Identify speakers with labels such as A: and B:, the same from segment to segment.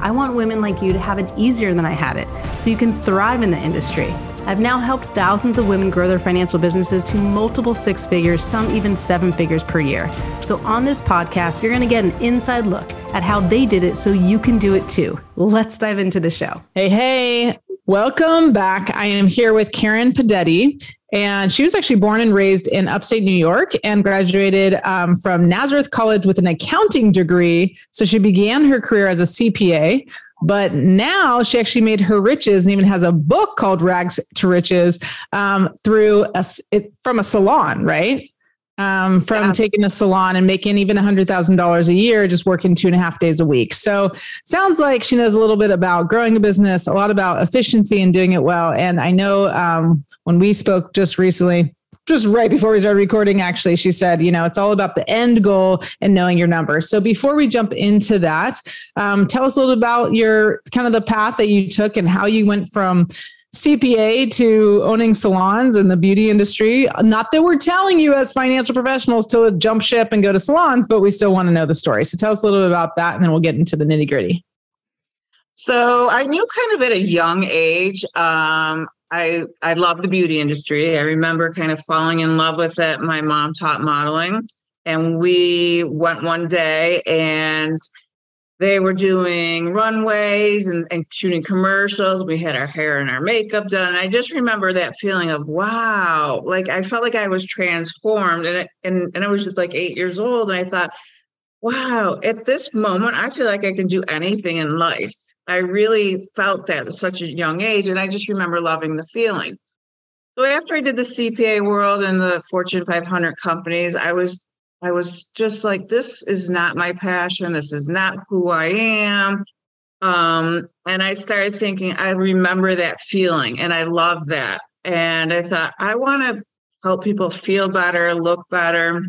A: I want women like you to have it easier than I had it so you can thrive in the industry. I've now helped thousands of women grow their financial businesses to multiple six figures, some even seven figures per year. So, on this podcast, you're going to get an inside look at how they did it so you can do it too. Let's dive into the show.
B: Hey, hey, welcome back. I am here with Karen Pudetti. And she was actually born and raised in upstate New York and graduated um, from Nazareth College with an accounting degree. So she began her career as a CPA, but now she actually made her riches and even has a book called Rags to Riches um, through a, it, from a salon, right? Um, from yeah. taking a salon and making even $100,000 a year, just working two and a half days a week. So sounds like she knows a little bit about growing a business, a lot about efficiency and doing it well. And I know um, when we spoke just recently, just right before we started recording, actually, she said, you know, it's all about the end goal and knowing your numbers. So before we jump into that, um, tell us a little about your kind of the path that you took and how you went from CPA to owning salons in the beauty industry. Not that we're telling you as financial professionals to jump ship and go to salons, but we still want to know the story. So tell us a little bit about that and then we'll get into the nitty gritty.
C: So I knew kind of at a young age. Um, I I love the beauty industry. I remember kind of falling in love with it. My mom taught modeling, and we went one day and they were doing runways and, and, shooting commercials. We had our hair and our makeup done. And I just remember that feeling of wow, like I felt like I was transformed, and and and I was just like eight years old, and I thought, wow, at this moment, I feel like I can do anything in life. I really felt that at such a young age, and I just remember loving the feeling. So after I did the CPA world and the Fortune 500 companies, I was I was just like, this is not my passion. This is not who I am. Um, and I started thinking, I remember that feeling and I love that. And I thought, I want to help people feel better, look better.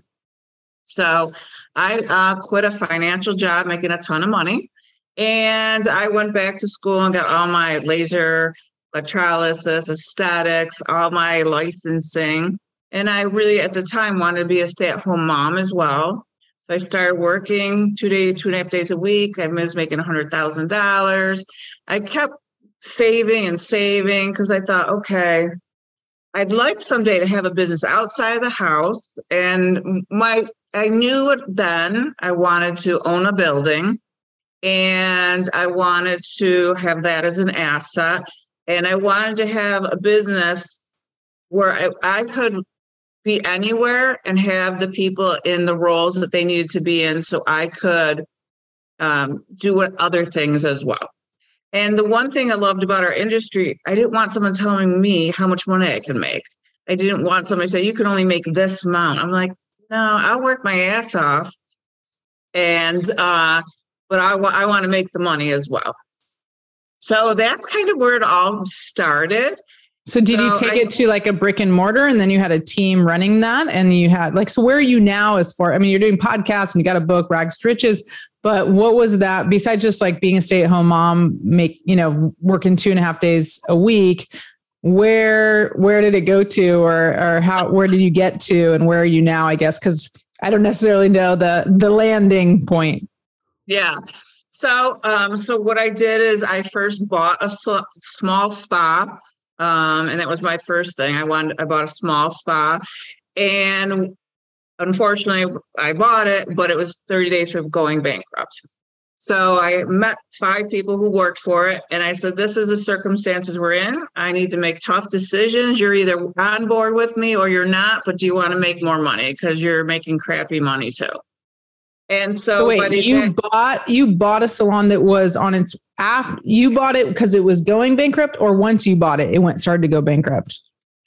C: So I uh, quit a financial job making a ton of money. And I went back to school and got all my laser electrolysis, aesthetics, all my licensing. And I really, at the time, wanted to be a stay at home mom as well. So I started working two days, two and a half days a week. I was making $100,000. I kept saving and saving because I thought, okay, I'd like someday to have a business outside of the house. And my, I knew it then I wanted to own a building and I wanted to have that as an asset. And I wanted to have a business where I, I could be anywhere and have the people in the roles that they needed to be in so I could um, do other things as well. And the one thing I loved about our industry, I didn't want someone telling me how much money I can make. I didn't want somebody to say, you can only make this amount. I'm like, no, I'll work my ass off. And, uh, but I, I want to make the money as well. So that's kind of where it all started.
B: So did so you take I, it to like a brick and mortar and then you had a team running that and you had like so where are you now as far I mean you're doing podcasts and you got a book Rags to Riches but what was that besides just like being a stay-at-home mom make you know working two and a half days a week where where did it go to or or how where did you get to and where are you now I guess cuz I don't necessarily know the the landing point.
C: Yeah. So um so what I did is I first bought a small spa um, and that was my first thing. I wanted, I bought a small spa, and unfortunately, I bought it, but it was 30 days from going bankrupt. So I met five people who worked for it, and I said, "This is the circumstances we're in. I need to make tough decisions. You're either on board with me or you're not. But do you want to make more money because you're making crappy money too?" And so,
B: so wait, you bought you bought a salon that was on its after you bought it because it was going bankrupt, or once you bought it, it went started to go bankrupt.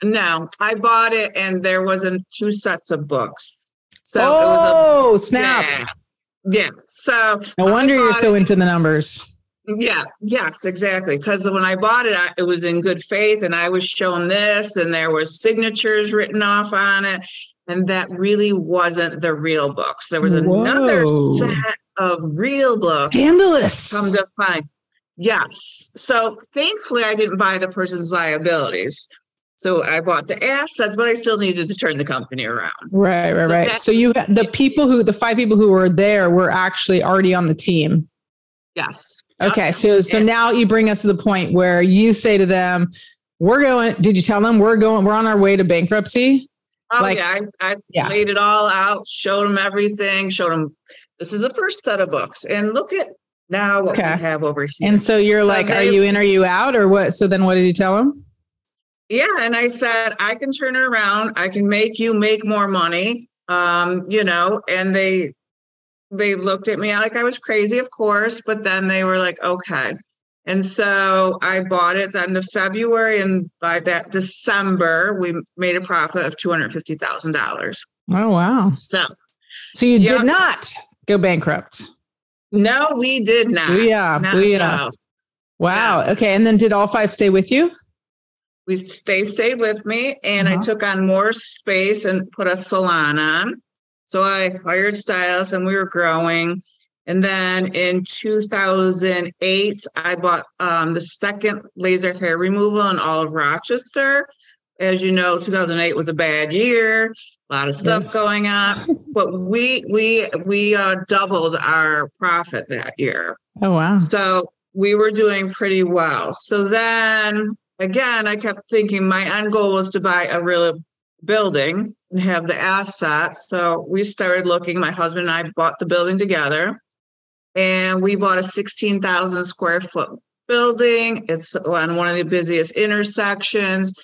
C: No, I bought it, and there wasn't two sets of books.
B: So oh, it was a,
C: oh,
B: snap!
C: Yeah, yeah. So
B: no wonder you're so it. into the numbers.
C: Yeah, yes, exactly. Because when I bought it, I, it was in good faith, and I was shown this, and there was signatures written off on it, and that really wasn't the real books. There was another
B: Whoa.
C: set of real books.
B: Scandalous.
C: Come to find, yes. So thankfully, I didn't buy the person's liabilities. So I bought the assets, but I still needed to turn the company around.
B: Right, right,
C: So
B: right. So you the people who the five people who were there were actually already on the team.
C: Yes.
B: Okay, so so
C: And-
B: now you bring us to the point where you say to them, "We're going." Did you tell them we're going? We're on our way to bankruptcy.
C: Oh
B: Like-
C: yeah, I, I
B: Yeah.
C: laid it all out, showed them everything, showed them this is the first set of books, and look at now what
B: Okay.
C: we have over here.
B: And so you're
C: So
B: like, "Are you in? Are you out? Or what?" So then, what did you tell them?
C: yeah, and I said I can turn it around. I can make you make more money. Um, you know, and they they looked at me like I was crazy, of course, but then they were like, okay. And so I bought it then to February, and by that December, we made a profit of two hundred fifty thousand dollars.
B: Oh wow!
C: So
B: So you
C: Yeah.
B: did not go bankrupt.
C: No, we did not.
B: Booyah,
C: Not at all.
B: Wow.
C: Yeah.
B: Okay. And then did all five stay with you?
C: we they stayed with me and
B: Uh-huh.
C: I took on more space and put a salon on. So I hired stylists and we were growing. And then in 2008, I bought um, the second laser hair removal in all of Rochester. As you know, 2008 was a bad year, a lot of stuff
B: Yes.
C: going on. But we we we uh, doubled our profit that year.
B: Oh wow.
C: So we were doing pretty well. So then again, I kept thinking my end goal was to buy a real building and have the assets. So we started looking, my husband and I bought the building together and we bought a 16,000 square foot building. It's on one of the busiest intersections.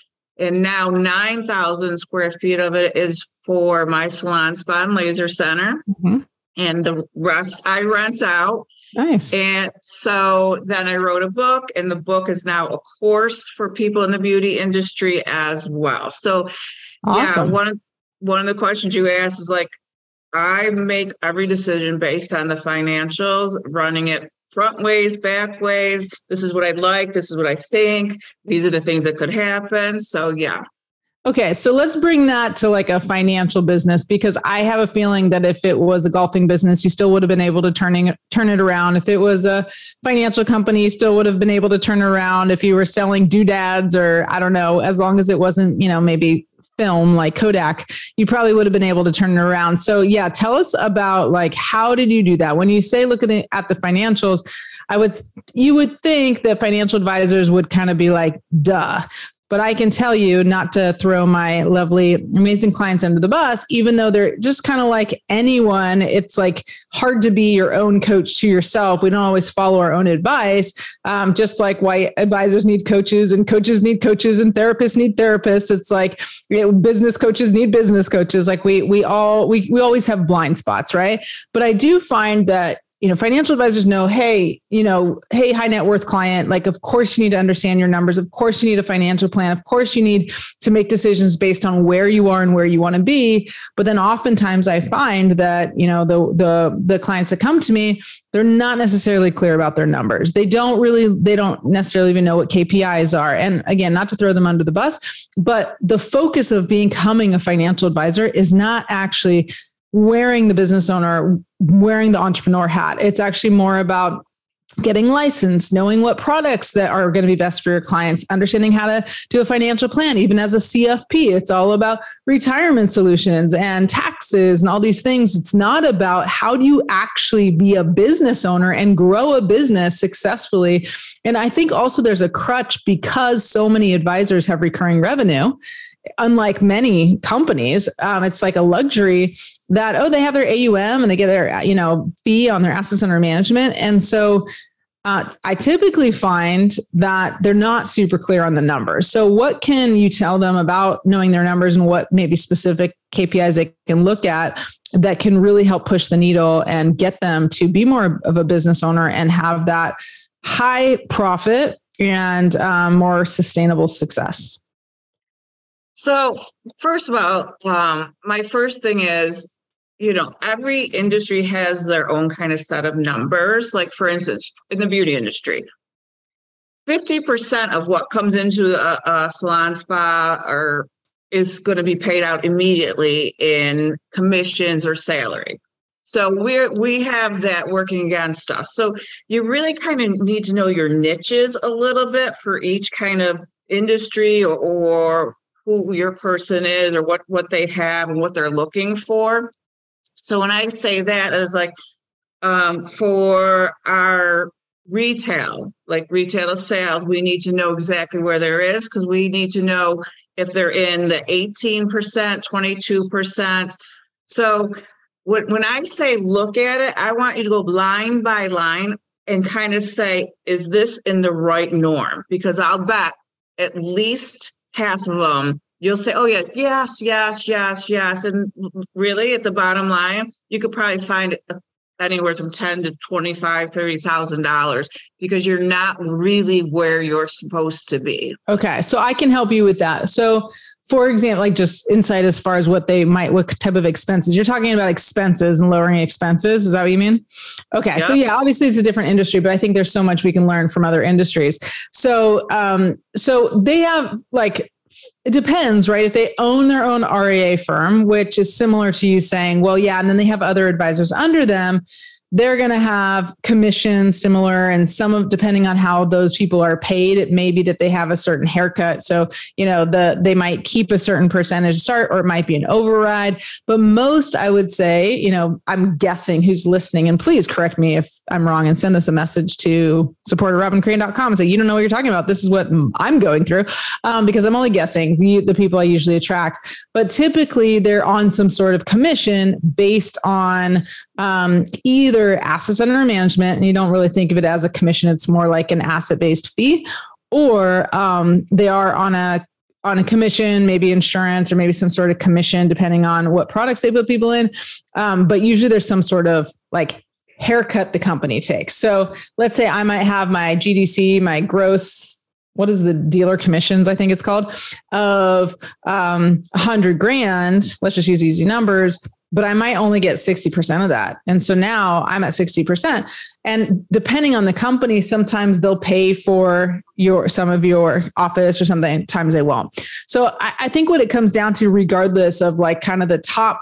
C: And now 9,000 square feet of it is for my salon spa and laser center.
B: Mhm.
C: And the rest I rent out.
B: Nice.
C: And so then I wrote a book, and the book is now a course for people in the beauty industry as well. So, yeah, one of one of the questions you asked is like, I make every decision based on the financials, running it front ways, back ways. This is what I'd like. This is what I think. These are the things that could happen. So, yeah.
B: Okay, so let's bring that to like a financial business because I have a feeling that if it was a golfing business, you still would have been able to turning turn it around. If it was a financial company, you still would have been able to turn around. If you were selling doodads or I don't know, as long as it wasn't, you know, maybe film like Kodak, you probably would have been able to turn it around. So yeah, tell us about like how did you do that? When you say look at the at the financials, I would you would think that financial advisors would kind of be like, duh. But I can tell you not to throw my lovely, amazing clients under the bus, even though they're just kind of like anyone. It's like hard to be your own coach to yourself. We don't always follow our own advice. Um, just like why advisors need coaches and coaches need coaches and therapists need therapists. It's like you know, business coaches need business coaches. Like we we all we we always have blind spots, right? But I do find that you know financial advisors know hey you know hey high net worth client like of course you need to understand your numbers. Of course you need a financial plan. Of course you need to make decisions based on where you are and where you want to be. But then oftentimes i find that you know the the the clients that come to me they're not necessarily clear about their numbers. They don't really they don't necessarily even know what kpis are. And again not to throw them under the bus but the focus of becoming a financial advisor is not actually wearing the business owner, wearing the entrepreneur hat. It's actually more about getting licensed, knowing what products that are going to be best for your clients, understanding how to do a financial plan, even as a CFP. It's all about retirement solutions and taxes and all these things. It's not about how do you actually be a business owner and grow a business successfully. And I think also there's a crutch because so many advisors have recurring revenue unlike many companies, um, it's like a luxury that oh they have their AUM and they get their you know fee on their assets under management, and so uh, I typically find that they're not super clear on the numbers. So what can you tell them about knowing their numbers and what maybe specific KPIs they can look at that can really help push the needle and get them to be more of a business owner and have that high profit and um, more sustainable success.
C: So, first of all, um, my first thing is you know, every industry has their own kind of set of numbers. Like, for instance, in the beauty industry, 50% of what comes into a, a salon spa or is going to be paid out immediately in commissions or salary. So we're we have that working against us. So you really kind of need to know your niches a little bit for each kind of industry or, or who your person is or what what they have and what they're looking for. So when I say that, it's like um, for our retail, like retail sales, we need to know exactly where there is because we need to know if they're in the 18%, 22%. So when I say look at it, I want you to go line by line and kind of say, is this in the right norm? Because I'll bet at least half of them, you'll say, oh, yeah, yes, yes, yes, yes. And really, at the bottom line, you could probably find anywhere from ten to twenty-five, thirty thousand dollars because you're not really where you're supposed to be.
B: Okay, so I can help you with that. So for example, like just insight as far as what they might, what type of expenses you're talking about expenses and lowering expenses. Is that what you mean? Okay. So yeah, obviously it's a different industry, but I think there's so much we can learn from other industries. So, um, so they have like, it depends, right? If they own their own RIA firm, which is similar to you saying, well, yeah, and then they have other advisors under them, they're going to have commissions similar and some of depending on how those people are paid it may be that they have a certain haircut. So you know the they might keep a certain percentage start or it might be an override. But most i would say you know i'm guessing who's listening and please correct me if i'm wrong and send us a message to support robyncrane.com and say you don't know what you're talking about. This is what i'm going through um, because i'm only guessing the, the people i usually attract. But typically they're on some sort of commission based on um, either assets under management, and you don't really think of it as a commission; it's more like an asset-based fee, or um, they are on a on a commission, maybe insurance, or maybe some sort of commission, depending on what products they put people in. Um, but usually, there's some sort of like haircut the company takes. So let's say I might have my GDC, my gross what is the dealer commissions i think it's called of um 100 grand let's just use easy numbers but I might only get 60% of that. And so now I'm at 60%. And depending on the company, sometimes they'll pay for your some of your office or something, times they won't. So I, I think what it comes down to, regardless of like kind of the top,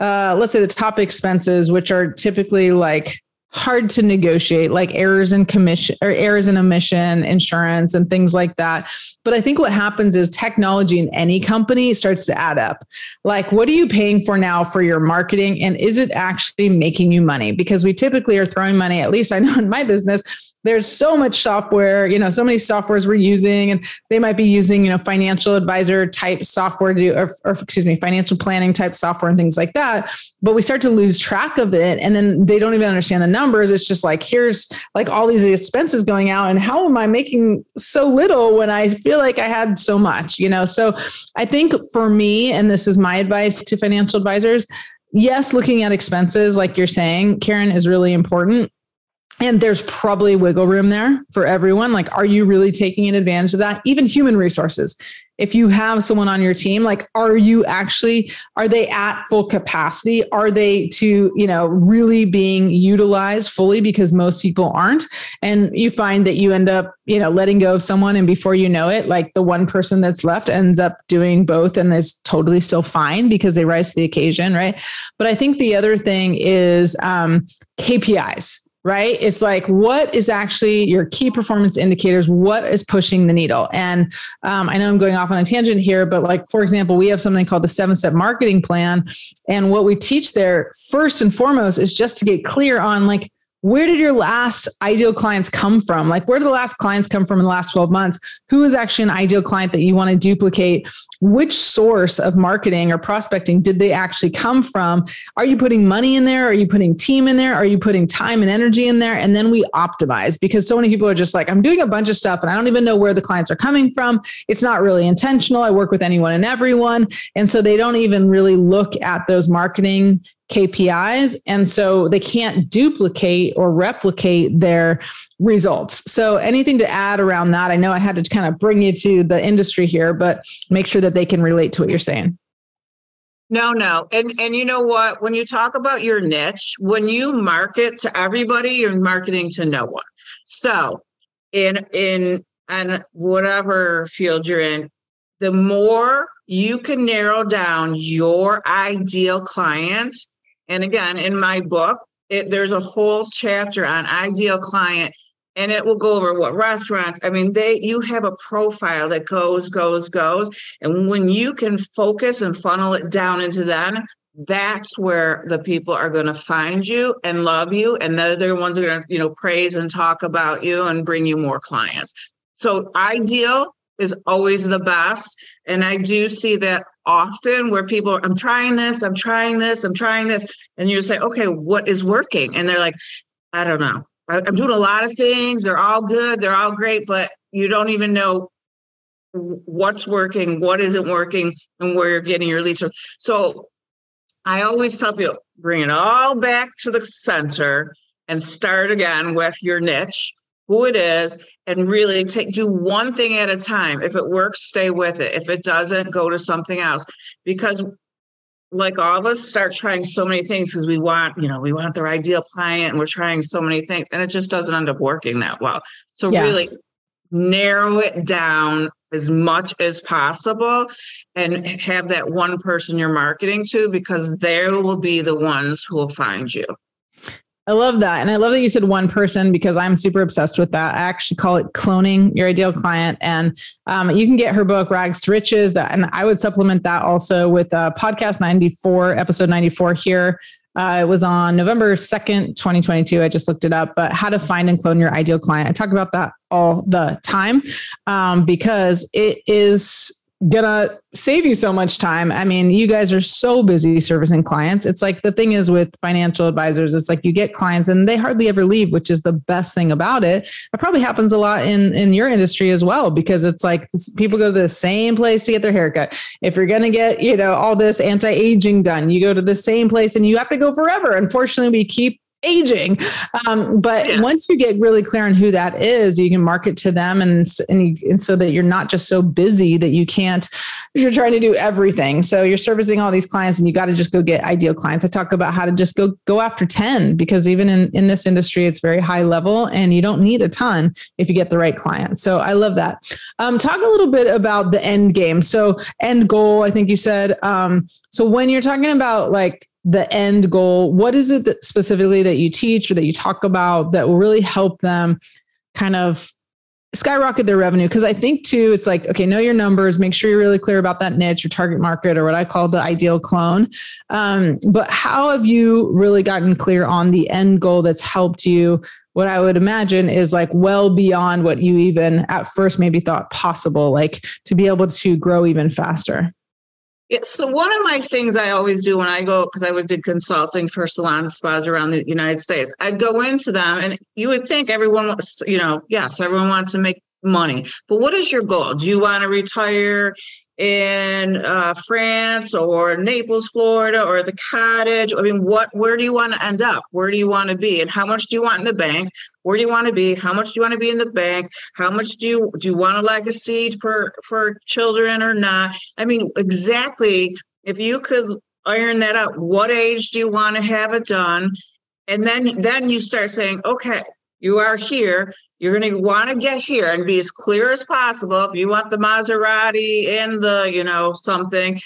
B: uh, let's say the top expenses, which are typically like hard to negotiate like errors in commission or errors in omission insurance and things like that. But i think what happens is technology in any company starts to add up. Like what are you paying for now for your marketing? And is it actually making you money? Because we typically are throwing money at least i know in my business there's so much software, you know, so many softwares we're using, and they might be using, you know, financial advisor type software to, or, or excuse me, financial planning type software and things like that. But we start to lose track of it. And then they don't even understand the numbers. It's just like, here's like all these expenses going out. And how am I making so little when I feel like I had so much, you know? So I think for me, and this is my advice to financial advisors, yes, looking at expenses, like you're saying, Karen, is really important and there's probably wiggle room there for everyone. Like are you really taking advantage of that? Even human resources. If you have someone on your team like are you actually are they at full capacity? Are they to you know really being utilized fully because most people aren't? And you find that you end up you know letting go of someone and before you know it like the one person that's left ends up doing both and is totally still fine because they rise to the occasion right? But i think the other thing is um, kpis right? It's like, what is actually your key performance indicators? What is pushing the needle? And um, I know I'm going off on a tangent here, but like, for example, we have something called the seven step marketing plan. And what we teach there, first and foremost, is just to get clear on like, where did your last ideal clients come from? Like, where did the last clients come from in the last 12 months? Who is actually an ideal client that you want to duplicate? Which source of marketing or prospecting did they actually come from? Are you putting money in there? Are you putting team in there? Are you putting time and energy in there? And then we optimize because so many people are just like, I'm doing a bunch of stuff and I don't even know where the clients are coming from. It's not really intentional. I work with anyone and everyone. And so they don't even really look at those marketing KPIs. And so they can't duplicate or replicate their results. So anything to add around that? I know I had to kind of bring you to the industry here, but make sure that they can relate to what you're saying.
C: No, no. And and you know what? When you talk about your niche, when you market to everybody, you're marketing to no one. So in in and whatever field you're in, the more you can narrow down your ideal clients. And again, in my book, it, there's a whole chapter on ideal client and it will go over what restaurants i mean they you have a profile that goes goes goes and when you can focus and funnel it down into them that's where the people are going to find you and love you and they're the ones that are going to you know praise and talk about you and bring you more clients. So ideal is always the best and i do see that often where people are, i'm trying this i'm trying this i'm trying this and you say okay what is working and they're like i don't know I'm doing a lot of things. They're all good. They're all great, but you don't even know what's working, what isn't working, and where you're getting your leads. from. So I always tell people bring it all back to the center and start again with your niche, who it is, and really take do one thing at a time. If it works, stay with it. If it doesn't, go to something else. Because like all of us start trying so many things because we want you know we want their ideal client and we're trying so many things and it just doesn't end up working that well so yeah. really narrow it down as much as possible and have that one person you're marketing to because they will be the ones who will find you
B: I love that. And I love that you said one person because I'm super obsessed with that. I actually call it cloning your ideal client. And um, you can get her book, Rags to Riches. That, and I would supplement that also with uh, podcast 94, episode 94 here. Uh, it was on November 2nd, 2022. I just looked it up, but how to find and clone your ideal client. I talk about that all the time um, because it is gonna save you so much time. I mean, you guys are so busy servicing clients. It's like the thing is with financial advisors, it's like you get clients and they hardly ever leave, which is the best thing about it. It probably happens a lot in in your industry as well because it's like people go to the same place to get their haircut. If you're gonna get, you know, all this anti-aging done, you go to the same place and you have to go forever. Unfortunately, we keep aging. Um, but yeah. once you get really clear on who that is, you can market to them and, and, and, so that you're not just so busy that you can't, you're trying to do everything. So you're servicing all these clients and you got to just go get ideal clients. I talk about how to just go, go after 10 because even in, in this industry, it's very high level and you don't need a ton if you get the right client. So I love that. Um, talk a little bit about the end game. So end goal, I think you said, um, so when you're talking about like the end goal what is it that specifically that you teach or that you talk about that will really help them kind of skyrocket their revenue? Because i think too it's like okay know your numbers make sure you're really clear about that niche your target market or what i call the ideal clone. Um, but how have you really gotten clear on the end goal that's helped you? What i would imagine is like well beyond what you even at first maybe thought possible like to be able to grow even faster
C: yeah, so one of my things I always do when I go, because I was did consulting for salon spas around the United States, I'd go into them and you would think everyone, was, you know, yes, everyone wants to make money, but what is your goal? Do you want to retire in uh, France or Naples, Florida, or the cottage? I mean, what? Where do you want to end up? Where do you want to be? And how much do you want in the bank? Where do you want to be? How much do you want to be in the bank? How much do you do you want a legacy for for children or not? I mean, exactly. If you could iron that out, what age do you want to have it done? And then then you start saying, okay, you are here you're going to want to get here and be as clear as possible. If you want the Maserati and the, you know, something,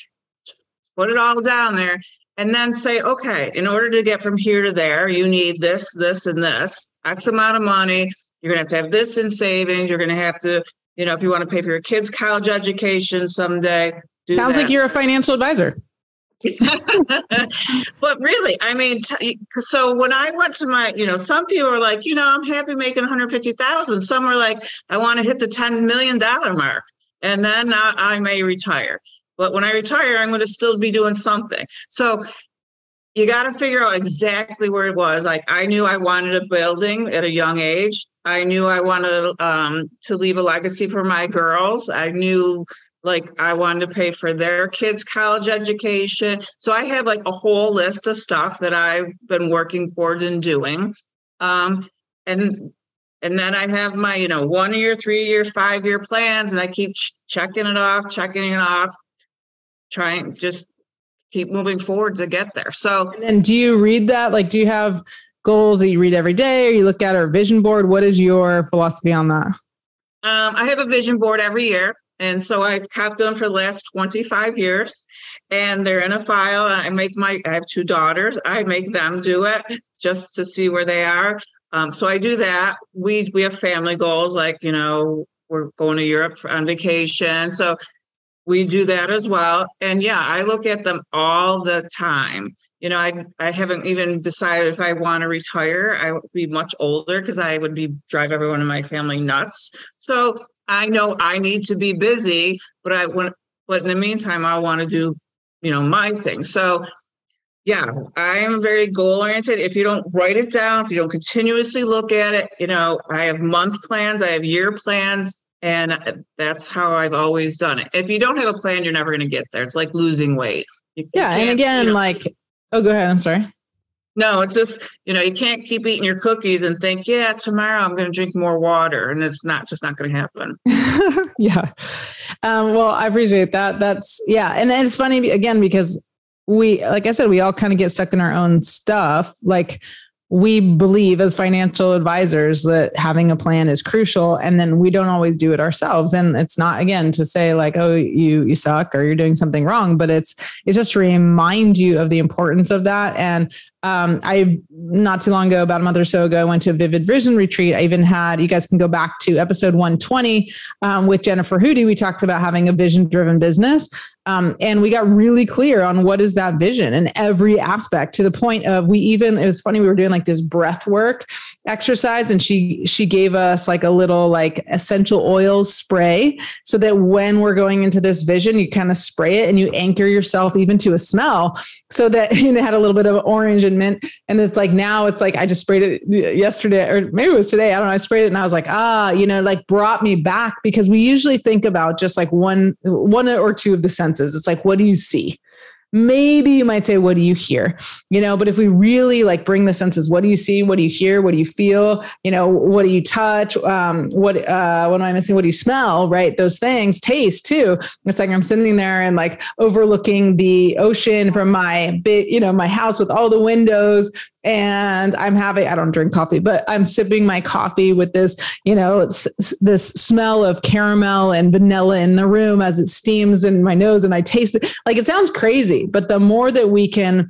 C: put it all down there and then say, okay, in order to get from here to there, you need this, this, and this X amount of money. You're going to have to have this in savings. You're going to have to, you know, if you want to pay for your kids' college education someday.
B: Sounds that. like you're a financial advisor.
C: but really, I mean, t- so when I went to my, you know, some people are like, you know, I'm happy making 150,000. Some are like, I want to hit the 10 million dollar mark, and then I, I may retire. But when I retire, I'm going to still be doing something. So you got to figure out exactly where it was. Like I knew I wanted a building at a young age. I knew I wanted um, to leave a legacy for my girls. I knew like I wanted to pay for their kids' college education. So I have like a whole list of stuff that I've been working towards and doing. Um, and and then I have my, you know, one year, three year, five year plans, and I keep ch- checking it off, checking it off, trying just keep moving forward to get there. So,
B: and do you read that? Like, do you have goals that you read every day or you look at or vision board? What is your philosophy on that?
C: Um, I have a vision board every year. And so I've kept them for the last 25 years and they're in a file. I make my, I have two daughters. I make them do it just to see where they are. Um, so I do that. We, we have family goals like, you know, we're going to Europe on vacation. So we do that as well. And yeah, I look at them all the time. You know, I I haven't even decided if I want to retire. I would be much older because I would be drive everyone in my family nuts. So I know I need to be busy, but I want but in the meantime, I want to do, you know, my thing. So yeah, I am very goal oriented. If you don't write it down, if you don't continuously look at it, you know, I have month plans, I have year plans, and uh, that's how I've always done it. If you don't have a plan, you're never going to get there. It's like losing weight.
B: You, yeah. You and again, you know, like, oh, go ahead. I'm sorry.
C: No, it's just, you know, you can't keep eating your cookies and think, yeah, tomorrow I'm going to drink more water. And it's not just not going to happen.
B: yeah. Um, well, I appreciate that. That's, yeah. And, and it's funny again, because we, like I said, we all kind of get stuck in our own stuff. Like, we believe as financial advisors that having a plan is crucial and then we don't always do it ourselves and it's not again to say like oh you you suck or you're doing something wrong but it's it's just to remind you of the importance of that and um, I not too long ago, about a month or so ago, I went to a Vivid Vision retreat. I even had you guys can go back to episode 120 um, with Jennifer Hootie. We talked about having a vision driven business. Um, and we got really clear on what is that vision in every aspect to the point of we even it was funny we were doing like this breath work exercise. And she she gave us like a little like essential oils spray so that when we're going into this vision you kind of spray it and you anchor yourself even to a smell so that you know had a little bit of orange and mint. And it's like now it's like I just sprayed it yesterday or maybe it was today. I don't know. I sprayed it and I was like ah you know like brought me back because we usually think about just like one one or two of the senses. It's like what do you see maybe you might say what do you hear? You know but if we really like bring the senses what do you see? What do you hear? What do you feel? You know what do you touch? Um, what uh, what am i missing? What do you smell? Right? Those things. Taste too. It's like i'm sitting there and like overlooking the ocean from my big you know my house with all the windows and I'm having, I don't drink coffee, but I'm sipping my coffee with this, you know, this smell of caramel and vanilla in the room as it steams in my nose and I taste it. Like it sounds crazy, but the more that we can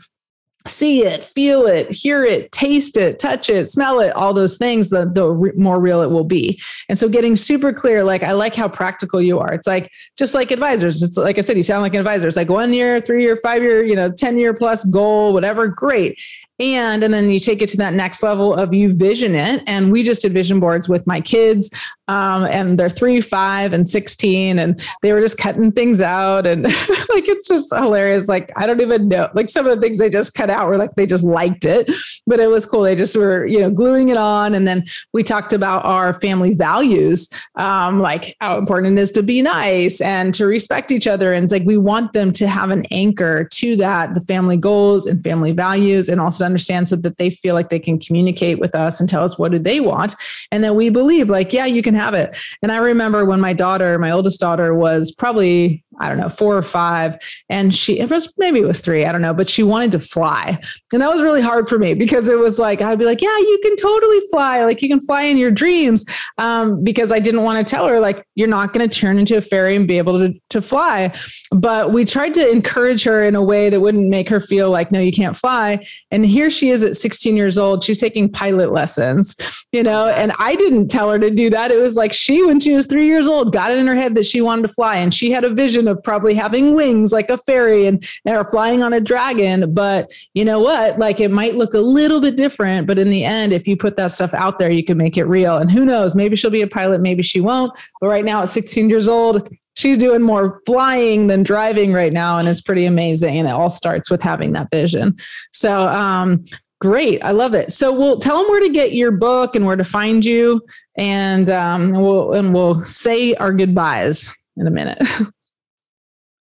B: see it, feel it, hear it, taste it, touch it, smell it, all those things, the, the re- more real it will be. And so getting super clear, like I like how practical you are. It's like, just like advisors, it's like I said, you sound like an advisor. It's like one year, three year, five year, you know, 10 year plus goal, whatever, great and and then you take it to that next level of you vision it. And we just did vision boards with my kids um, and they're three five and 16 and they were just cutting things out. And like it's just hilarious. Like i don't even know like some of the things they just cut out were like they just liked it. But it was cool. They just were you know gluing it on. And then we talked about our family values um, like how important it is to be nice and to respect each other. And it's like we want them to have an anchor to that the family goals and family values and also understand so that they feel like they can communicate with us and tell us what do they want. And that we believe like yeah you can have it. And i remember when my daughter my oldest daughter was probably I don't know, four or five. And she, it was maybe it was three, I don't know, but she wanted to fly. And that was really hard for me because it was like, I'd be like, yeah, you can totally fly. Like you can fly in your dreams. Um, because I didn't want to tell her, like, you're not going to turn into a fairy and be able to, to fly. But we tried to encourage her in a way that wouldn't make her feel like, no, you can't fly. And here she is at 16 years old. She's taking pilot lessons, you know, and I didn't tell her to do that. It was like she, when she was three years old, got it in her head that she wanted to fly and she had a vision of probably having wings like a fairy and or flying on a dragon. But you know what? Like it might look a little bit different, but in the end, if you put that stuff out there, you can make it real. And who knows? Maybe she'll be a pilot, maybe she won't. But right now, at 16 years old, she's doing more flying than driving right now, and it's pretty amazing. And it all starts with having that vision. So um, Great. I love it. So we'll tell them where to get your book and where to find you. And um, we'll and we'll say our goodbyes in a minute.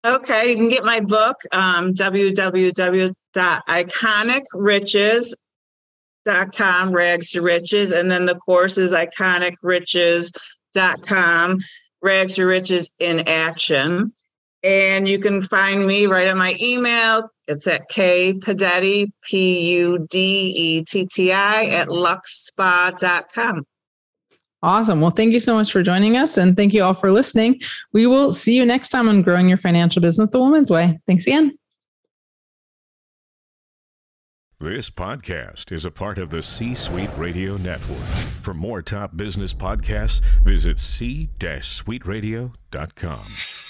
C: Okay, you can get my book, um, www.iconicriches.com, rags to riches, and then the course is iconicriches.com, rags to riches in action. And you can find me right on my email, It's at K Pudetti, P U D E T T I, at luxespa.com.
B: Awesome. Well, thank you so much for joining us. And thank you all for listening. We will see you next time on Growing Your Financial Business the Woman's Way. Thanks again.
D: This podcast is a part of the C Suite Radio Network. For more top business podcasts, visit c-suiteradio.com.